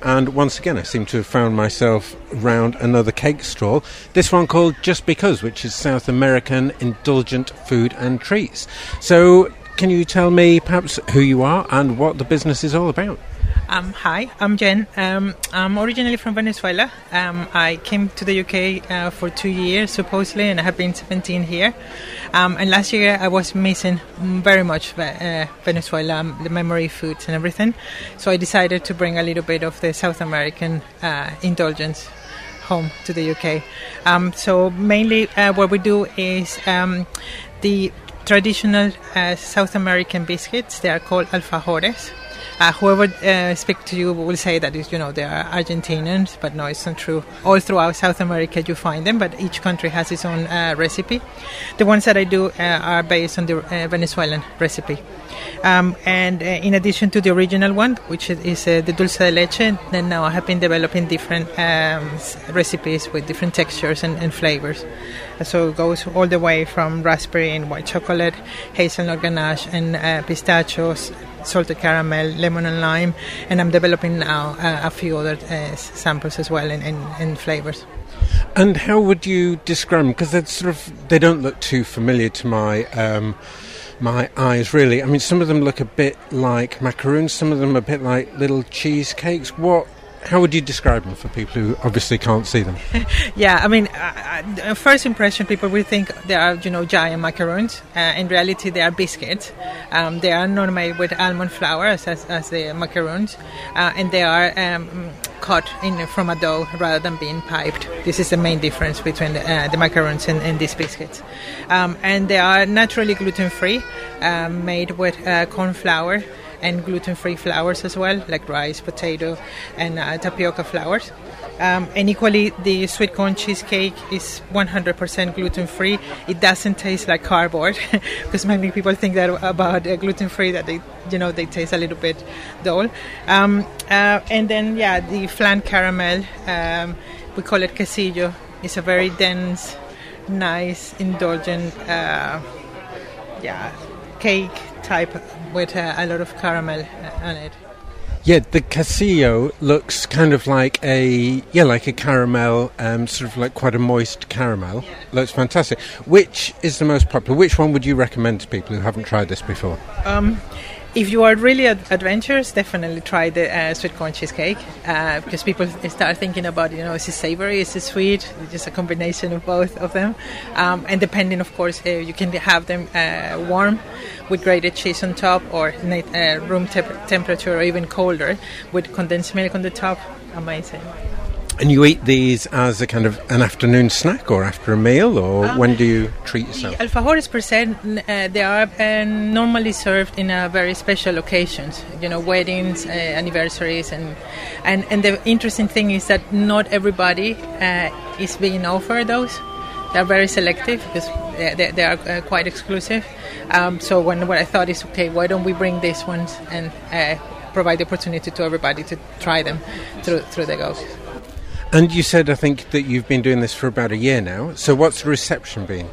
And once again, I seem to have found myself round another cake stall. This one called Just Because, which is South American indulgent food and treats. So, can you tell me perhaps who you are and what the business is all about? Um, hi, I'm Jen. Um, I'm originally from Venezuela. Um, I came to the UK uh, for two years, supposedly, and I have been 17 here. Um, and last year I was missing very much uh, Venezuela, um, the memory foods and everything. So I decided to bring a little bit of the South American uh, indulgence home to the UK. Um, so mainly uh, what we do is the traditional uh, South American biscuits. They are called alfajores. Uh, whoever uh, speak to you will say that you know they are Argentinians, but no, it's not true. All throughout South America you find them, but each country has its own uh, recipe. The ones that I do uh, are based on the uh, Venezuelan recipe. Um, and uh, in addition to the original one, which is, the dulce de leche, then now I have been developing different um, recipes with different textures and, and flavors. So it goes all the way from raspberry and white chocolate, hazelnut ganache, and uh, pistachios, salted caramel, lemon and lime. And I'm developing now uh, a few other uh, samples as well and, and flavors. And how would you describe them? Because they sort of they don't look too familiar to my um, my eyes, really. I mean, some of them look a bit like macaroons. Some of them a bit like little cheesecakes. What? How would you describe them for people who obviously can't see them? yeah, I mean, uh, uh, first impression, people will think they are, you know, giant macaroons. Uh, in reality, they are biscuits. Um, they are not made with almond flour as, as, the macaroons, uh, and they are um, cut in from a dough rather than being piped. This is the main difference between the, uh, the macaroons and, and these biscuits. Um, and they are naturally gluten-free, uh, made with corn flour and gluten-free flours as well, like rice, potato, and uh, tapioca flours. Um, and equally, the sweet corn cheesecake is 100% gluten-free. It doesn't taste like cardboard, because many people think that about uh, gluten-free that they, you know, they taste a little bit dull. Um, uh, and then, yeah, the flan caramel, um, we call it quesillo. It's a very dense, nice, indulgent, uh, yeah, cake type with uh, a lot of caramel uh, on it. Yeah, the quesillo looks kind of like a yeah, like a caramel, um, sort of like quite a moist caramel. Looks fantastic. Which is the most popular? Which one would you recommend to people who haven't tried this before? Um, if you are really ad- adventurous, definitely try the uh, sweet corn cheesecake uh, because people start thinking about you know is it savory, is it sweet? It's just a combination of both of them. Um, and depending, of course, uh, you can have them uh, warm with grated cheese on top, or uh, room temp- temperature, or even colder with condensed milk on the top. Amazing. And you eat these as a kind of an afternoon snack or after a meal, or Um, when do you treat yourself? The alfajores per se, uh, they are uh, normally served in uh, very special occasions, you know, weddings, uh, anniversaries, and, and and the interesting thing is that not everybody uh, is being offered those. They are very selective because they, they, they are uh, quite exclusive. Um, so when what I thought is okay, why don't we bring these ones and uh, provide the opportunity to everybody to try them through through the go. And you said, I think, that you've been doing this for about a year now. So what's the reception been?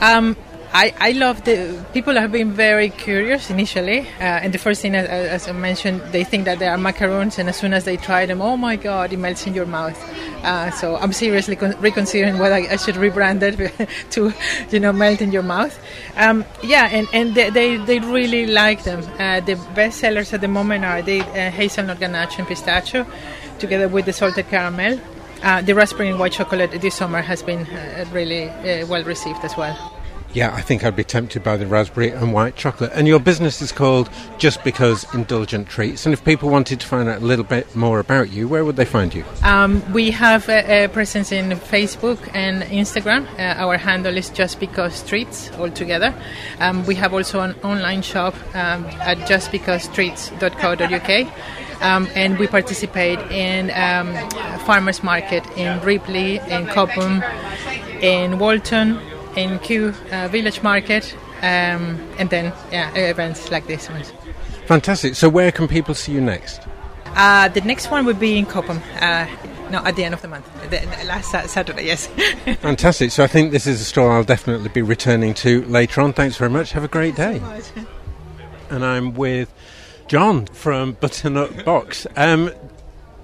Um, I, I love the people have been very curious initially, uh, and the first thing, as, as I mentioned, they think that they are macaroons, and as soon as they try them, oh my god, it melts in your mouth. Uh, so I'm seriously con- reconsidering whether I, I should rebrand it to, you know, melt in your mouth. Um, yeah, and, and they, they, they really like them. Uh, the best sellers at the moment are the uh, hazelnut ganache and pistachio, together with the salted caramel. Uh, the raspberry and white chocolate this summer has been uh, really uh, well received as well. Yeah, I think I'd be tempted by the raspberry and white chocolate. And your business is called Just Because Indulgent Treats. And if people wanted to find out a little bit more about you, where would they find you? Um, we have a, a presence in Facebook and Instagram. Uh, our handle is Just Because Treats altogether. Um, we have also an online shop um, at justbecausetreats.co.uk. Um, and we participate in um, farmers market in Ripley, in Cobham, in Walton, in Kew uh, Village Market, um, and then yeah, events like this one. Fantastic. So where can people see you next? Uh, the next one would be in Cobham. Uh, no, at the end of the month, the, the last Sa- Saturday. Yes. Fantastic. So I think this is a store I'll definitely be returning to later on. Thanks very much. Have a great day. And I'm with John from Butternut Box. Um,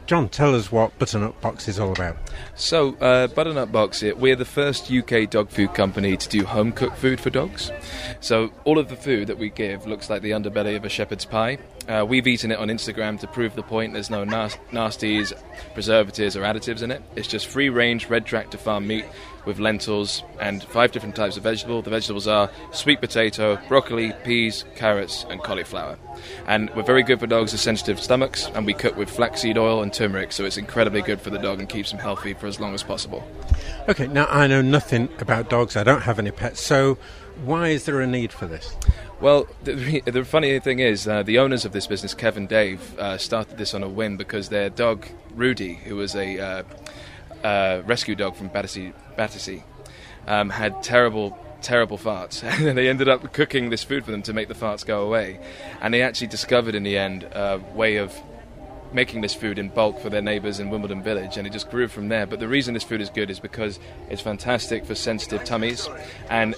John, tell us what Butternut Box is all about. So, uh, Butternut Box, it, we're the first UK dog food company to do home cooked food for dogs. So, all of the food that we give looks like the underbelly of a shepherd's pie. Uh, we've eaten it on Instagram to prove the point. There's no nas- nasties, preservatives, or additives in it. It's just free range red tractor farm meat with lentils and five different types of vegetable. The vegetables are sweet potato, broccoli, peas, carrots, and cauliflower. And we're very good for dogs with sensitive stomachs, and we cook with flaxseed oil and turmeric, so it's incredibly good for the dog and keeps them healthy for as long as possible. Okay, now I know nothing about dogs. I don't have any pets. So why is there a need for this? Well, the, the funny thing is, uh, the owners of this business, Kevin and Dave, uh, started this on a whim because their dog Rudy, who was a uh, uh, rescue dog from Battersea, Battersea um, had terrible, terrible farts, and they ended up cooking this food for them to make the farts go away. And they actually discovered in the end a way of making this food in bulk for their neighbours in Wimbledon Village, and it just grew from there. But the reason this food is good is because it's fantastic for sensitive tummies, and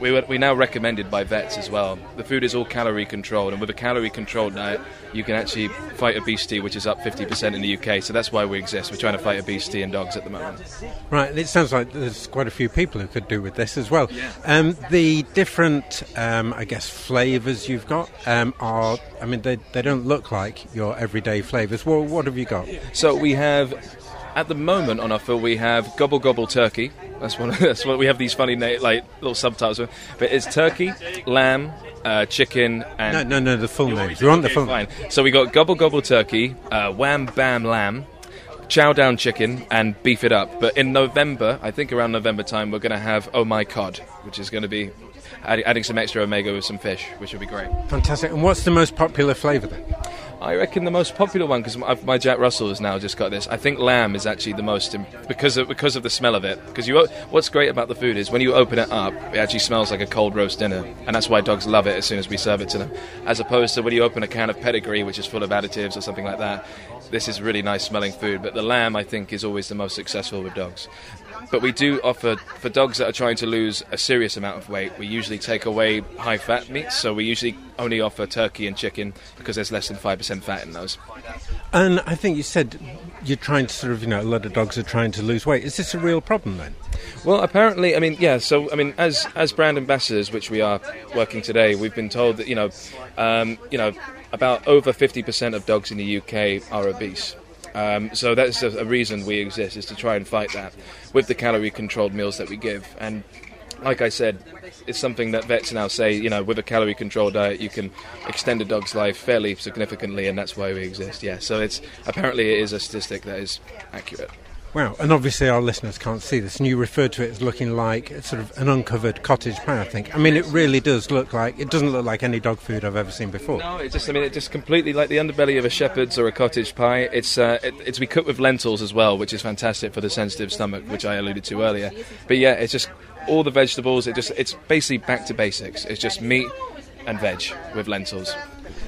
we, were- we now recommended by vets as well. The food is all calorie controlled, and with a calorie controlled diet, you can actually fight obesity, which is up 50% in the UK. So that's why we exist. We're trying to fight obesity in dogs at the moment. Right, it sounds like there's quite a few people who could do with this as well. Um, the different, um, I guess, flavours you've got um, are, I mean, they, they don't look like your everyday flavours. Well, what have you got? So we have, at the moment on offer, we have Gobble Gobble Turkey. That's one. That's what we have these funny na- like little subtitles. But it's turkey, lamb, uh, chicken, and No, no, no, the full names. You want the full fine. So we got Gobble Gobble Turkey, uh, Wham Bam Lamb. Chow down chicken and beef it up. But in November, I think around November time, we're going to have Oh My Cod, which is going to be add- adding some extra omega with some fish, which will be great. Fantastic. And what's the most popular flavour then? I reckon the most popular one because my, my Jack Russell has now just got this. I think lamb is actually the most because of because of the smell of it. Because you, what's great about the food is when you open it up, it actually smells like a cold roast dinner, and that's why dogs love it as soon as we serve it to them. As opposed to when you open a can of pedigree, which is full of additives or something like that. This is really nice smelling food, but the lamb I think is always the most successful with dogs. But we do offer for dogs that are trying to lose a serious amount of weight. We usually take away high fat meats, so we usually only offer turkey and chicken because there's less than five percent fat in those. And I think you said you're trying to sort of, you know, a lot of dogs are trying to lose weight. Is this a real problem then? Well, apparently, I mean, yeah. So, I mean, as as brand ambassadors, which we are working today, we've been told that you know, um, you know, about over fifty percent of dogs in the UK are obese. Um, so that's a, a reason we exist is to try and fight that with the calorie controlled meals that we give. And like I said, it's something that vets now say, you know, with a calorie controlled diet, you can extend a dog's life fairly significantly, and that's why we exist. Yeah. So it's apparently it is a statistic that is accurate. Wow, and obviously our listeners can't see this, and you referred to it as looking like sort of an uncovered cottage pie, I think. I mean, it really does look like, it doesn't look like any dog food I've ever seen before. No, it just I mean it just completely like the underbelly of a shepherd's or a cottage pie. It's uh, it, it's we cook with lentils as well, which is fantastic for the sensitive stomach, which I alluded to earlier. But yeah, it's just all the vegetables. It just it's basically back to basics. It's just meat and veg with lentils.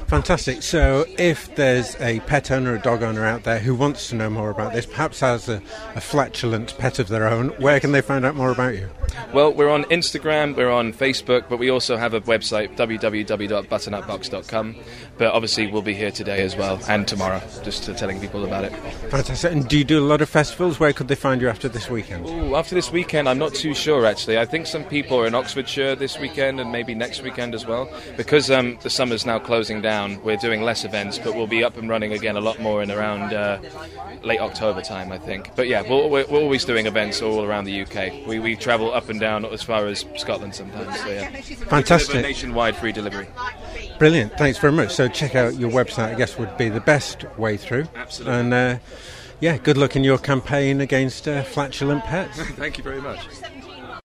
Fantastic. So, if there's a pet owner, a dog owner out there who wants to know more about this, perhaps has a, a flatulent pet of their own, where can they find out more about you? Well, we're on Instagram, we're on Facebook, but we also have a website www.butternutbox.com. But obviously, we'll be here today as well and tomorrow, just uh, telling people about it. Fantastic. And do you do a lot of festivals? Where could they find you after this weekend? Ooh, after this weekend, I'm not too sure actually. I think some people are in Oxfordshire this weekend and maybe next weekend as well. Because um, the summer's now closing down, we're doing less events, but we'll be up and running again a lot more in around uh, late October time, I think. But yeah, we're, we're, we're always doing events all around the UK. We, we travel up and down as far as Scotland sometimes. So yeah, Fantastic. Nationwide free delivery. Brilliant. Thanks very much. So, check out your website, I guess, would be the best way through. Absolutely. And uh, yeah, good luck in your campaign against uh, flatulent pets. Thank you very much.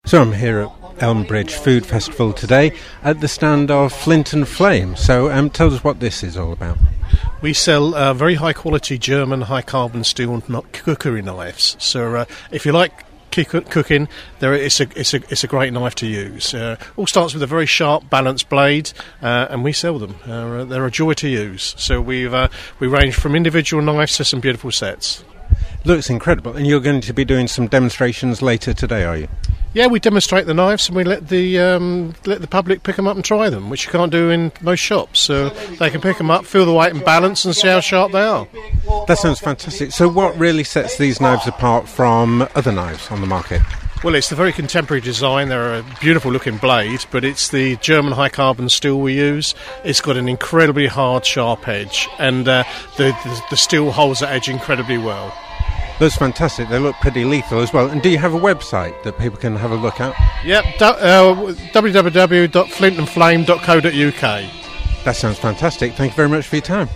So I'm here at Elmbridge Food Festival today at the stand of Flint and Flame. So um, tell us what this is all about. We sell uh, very high quality German high carbon steel not cookery knives. So uh, if you like kick- cooking, there it's a it's a it's a great knife to use. Uh, all starts with a very sharp, balanced blade, uh, and we sell them. Uh, they're a joy to use. So we've uh, we range from individual knives to some beautiful sets. Looks incredible. And you're going to be doing some demonstrations later today, are you? Yeah, we demonstrate the knives and we let the um, let the public pick them up and try them, which you can't do in most shops. So they can pick them up, feel the weight and balance, and see how sharp they are. That sounds fantastic. So what really sets these knives apart from other knives on the market? Well, it's the very contemporary design. They're a beautiful looking blade, but it's the German high carbon steel we use. It's got an incredibly hard, sharp edge, and uh, the, the the steel holds that edge incredibly well. Looks fantastic. They look pretty lethal as well. And do you have a website that people can have a look at? Yep, du- uh, www.flintandflame.co.uk. That sounds fantastic. Thank you very much for your time.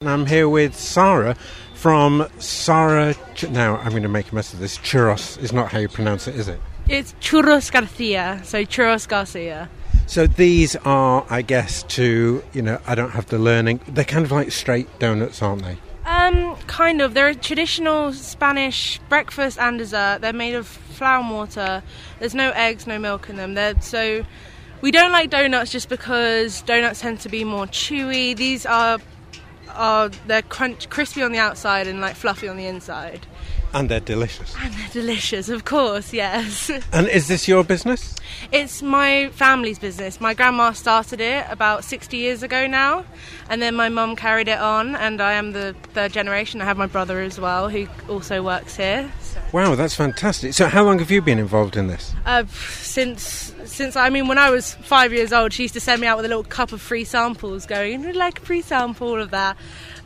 And I'm here with Sarah from Sarah. Ch- Now, I'm going to make a mess of this. Churros is not how you pronounce it, is it? It's Churros Garcia, so Churros Garcia. So these are, I guess, to you know, I don't have the learning. They're kind of like straight donuts, aren't they? Um, kind of. They're a traditional Spanish breakfast and dessert. They're made of flour and water. There's no eggs, no milk in them. They're so. We don't like donuts just because donuts tend to be more chewy. These are are they're crunch, crispy on the outside and like fluffy on the inside. And they're delicious. And they're delicious, of course, yes. And is this your business? It's my family's business. My grandma started it about 60 years ago now, and then my mum carried it on, and I am the third generation. I have my brother as well, who also works here. Wow, that's fantastic. So, how long have you been involved in this? Uh, since since I mean, when I was five years old, she used to send me out with a little cup of free samples, going, "Would you like a free sample?" Of that.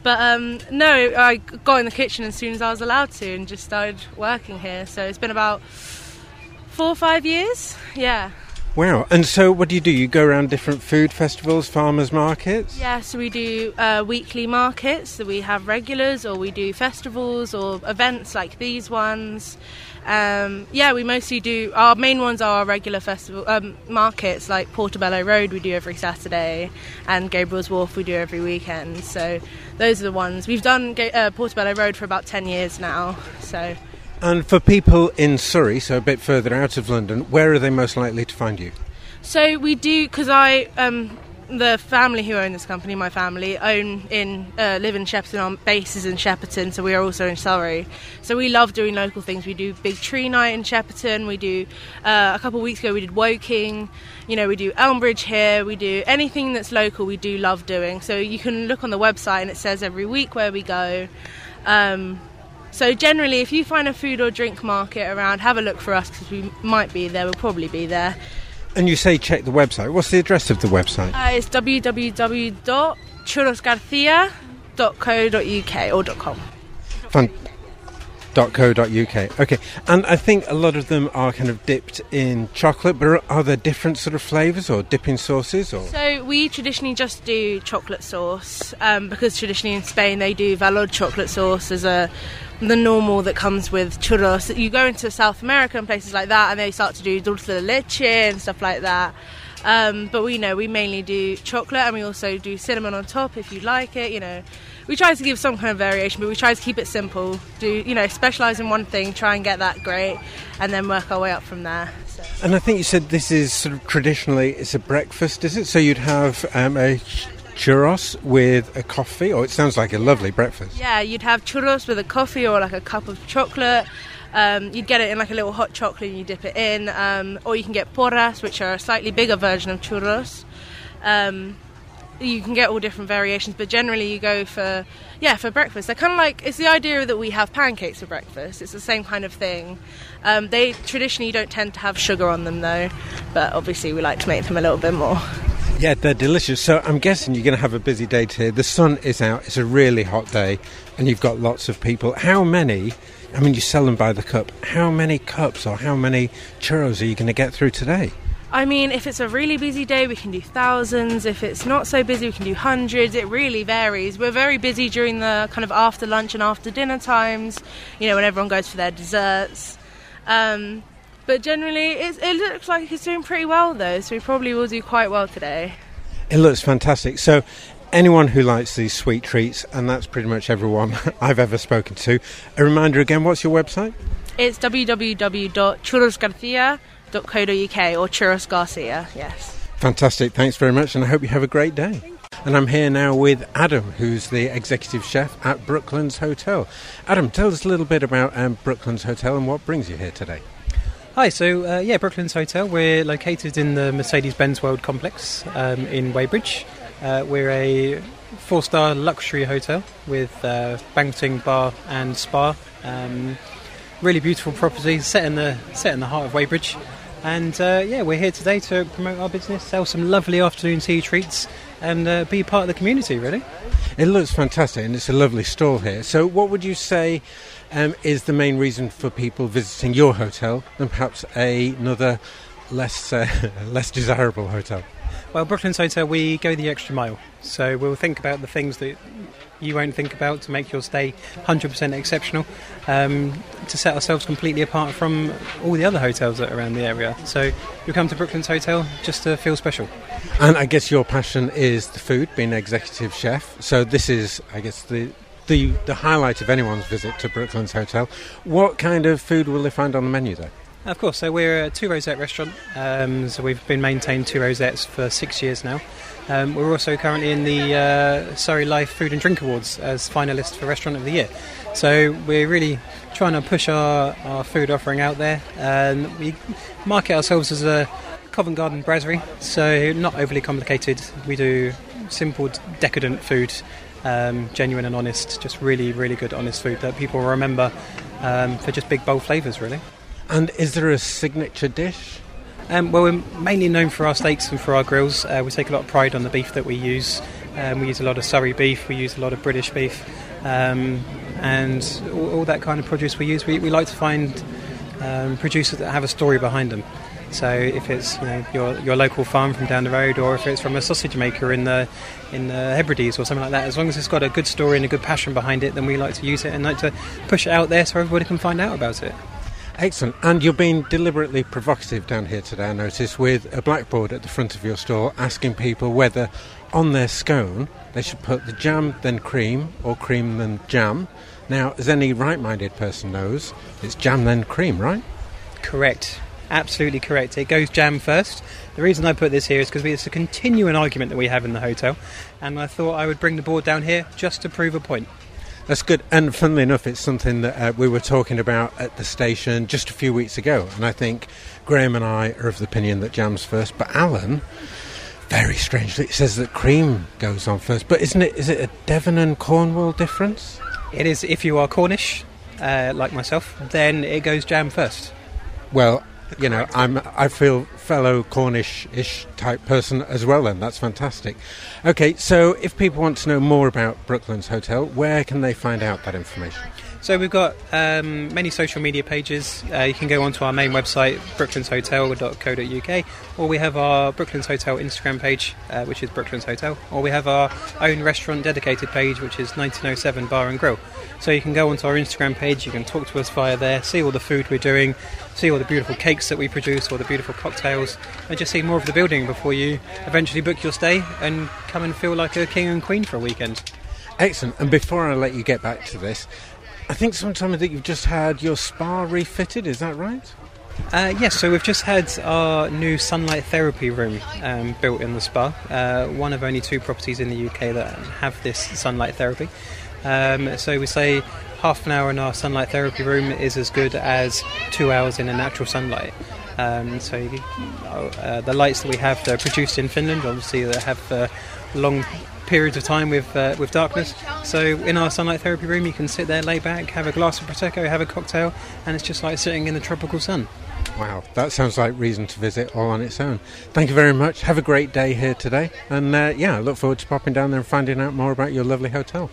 But um, no, I got in the kitchen as soon as I was allowed to, and just started working here. So it's been about four or five years. Yeah. Wow. And so, what do you do? You go around different food festivals, farmers markets? Yeah, so we do uh, weekly markets. So we have regulars, or we do festivals or events like these ones. Um, yeah, we mostly do. Our main ones are our regular festival um, markets, like Portobello Road. We do every Saturday, and Gabriel's Wharf we do every weekend. So those are the ones we've done. Uh, Portobello Road for about ten years now. So. And for people in Surrey, so a bit further out of London, where are they most likely to find you? So we do because I um, the family who own this company, my family, own in uh, live in Shepperton on bases in Shepperton, so we are also in Surrey. So we love doing local things. We do big tree night in Shepperton. We do uh, a couple of weeks ago we did Woking. You know, we do Elmbridge here. We do anything that's local. We do love doing. So you can look on the website and it says every week where we go. Um, so generally, if you find a food or drink market around, have a look for us because we might be there. We'll probably be there. And you say check the website. What's the address of the website? Uh, it's www.churrosgarcia.co.uk or .com. Fun. .co.uk. Okay, and I think a lot of them are kind of dipped in chocolate, but are, there different sort of flavours or dipping sauces? Or So we traditionally just do chocolate sauce um, because traditionally in Spain they do valor chocolate sauce as a the normal that comes with churros. You go into South America and places like that, and they start to do dulce de leche and stuff like that. Um, but we know we mainly do chocolate, and we also do cinnamon on top if you like it. You know, we try to give some kind of variation, but we try to keep it simple. Do you know, specialize in one thing, try and get that great, and then work our way up from there. So. And I think you said this is sort of traditionally it's a breakfast, is it? So you'd have um, a churros with a coffee, or it sounds like a lovely breakfast. Yeah, you'd have churros with a coffee or like a cup of chocolate. Um, you'd get it in like a little hot chocolate and you dip it in, um, or you can get porras, which are a slightly bigger version of churros. Um, you can get all different variations, but generally you go for yeah for breakfast. They're kind of like it's the idea that we have pancakes for breakfast. It's the same kind of thing. Um, they traditionally don't tend to have sugar on them though, but obviously we like to make them a little bit more. Yeah, they're delicious. So I'm guessing you're going to have a busy day today. The sun is out. It's a really hot day, and you've got lots of people. How many? I mean, you sell them by the cup. How many cups or how many churros are you going to get through today? I mean, if it's a really busy day, we can do thousands. If it's not so busy, we can do hundreds. It really varies. We're very busy during the kind of after lunch and after dinner times, you know, when everyone goes for their desserts. Um, but generally, it, it looks like it's doing pretty well, though, so we probably will do quite well today. It looks fantastic. So, anyone who likes these sweet treats, and that's pretty much everyone I've ever spoken to, a reminder again what's your website? It's www.churrosgarcia.co.uk or Churros Garcia, yes. Fantastic. Thanks very much, and I hope you have a great day. And I'm here now with Adam, who's the executive chef at Brooklands Hotel. Adam, tell us a little bit about um, Brooklands Hotel and what brings you here today. Hi, so uh, yeah, Brooklands Hotel. We're located in the Mercedes Benz World Complex um, in Weybridge. Uh, we're a four star luxury hotel with uh, banqueting bar and spa. Um, really beautiful property set in the set in the heart of Weybridge. And uh, yeah, we're here today to promote our business, sell some lovely afternoon tea treats, and uh, be part of the community. Really, it looks fantastic, and it's a lovely stall here. So, what would you say um, is the main reason for people visiting your hotel than perhaps another less uh, less desirable hotel? Well, Brooklands Hotel, we go the extra mile. So we'll think about the things that you won't think about to make your stay 100% exceptional, um, to set ourselves completely apart from all the other hotels that are around the area. So you'll come to Brooklands Hotel just to feel special. And I guess your passion is the food, being an executive chef. So this is, I guess, the the, the highlight of anyone's visit to Brooklands Hotel. What kind of food will they find on the menu there? Of course, so we're a two rosette restaurant. Um, so we've been maintaining two rosettes for six years now. Um, we're also currently in the uh, Surrey Life Food and Drink Awards as finalist for Restaurant of the Year. So we're really trying to push our, our food offering out there. And we market ourselves as a Covent Garden brasserie, so not overly complicated. We do simple, decadent food, um, genuine and honest, just really, really good, honest food that people remember um, for just big, bold flavours, really. And is there a signature dish? Um, well, we're mainly known for our steaks and for our grills. Uh, we take a lot of pride on the beef that we use. Um, we use a lot of Surrey beef, we use a lot of British beef, um, and all, all, that kind of produce we use. We, we like to find um, producers that have a story behind them. So if it's you know your your local farm from down the road, or if it's from a sausage maker in the in the Hebrides or something like that, as long as it's got a good story and a good passion behind it, then we like to use it and like to push it out there so everybody can find out about it. Excellent. And you're being deliberately provocative down here today, I notice, with a blackboard at the front of your store asking people whether on their scone they should put the jam then cream or cream then jam. Now, as any right minded person knows, it's jam then cream, right? Correct. Absolutely correct. It goes jam first. The reason I put this here is because it's a continuing argument that we have in the hotel, and I thought I would bring the board down here just to prove a point. That's good. And funnily enough, it's something that uh, we were talking about at the station just a few weeks ago. And I think Graham and I are of the opinion that jam's first. But Alan, very strangely, says that cream goes on first. But isn't it? Is it a Devon and Cornwall difference? It is. If you are Cornish, uh, like myself, then it goes jam first. Well, you know, I'm I feel fellow Cornish-ish type person as well. Then that's fantastic. Okay, so if people want to know more about Brooklands Hotel, where can they find out that information? So we've got um, many social media pages. Uh, you can go onto our main website, brooklandshotel.co.uk, or we have our Brooklands Hotel Instagram page, uh, which is Brooklands Hotel, or we have our own restaurant dedicated page, which is 1907 Bar and Grill. So you can go onto our Instagram page, you can talk to us via there, see all the food we're doing, see all the beautiful cakes that we produce, all the beautiful cocktails, and just see more of the building before you eventually book your stay and come and feel like a king and queen for a weekend. Excellent. And before I let you get back to this, I think sometime that you've just had your spa refitted, is that right? Uh, yes, so we've just had our new sunlight therapy room um, built in the spa. Uh, one of only two properties in the UK that have this sunlight therapy. Um, so we say half an hour in our sunlight therapy room is as good as two hours in a natural sunlight. Um, so uh, the lights that we have they're produced in Finland. Obviously, they have uh, long periods of time with uh, with darkness. So in our sunlight therapy room, you can sit there, lay back, have a glass of prosecco, have a cocktail, and it's just like sitting in the tropical sun. Wow, that sounds like reason to visit all on its own. Thank you very much. Have a great day here today, and uh, yeah, I look forward to popping down there and finding out more about your lovely hotel.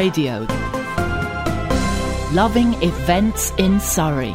Radio. Loving events in Surrey.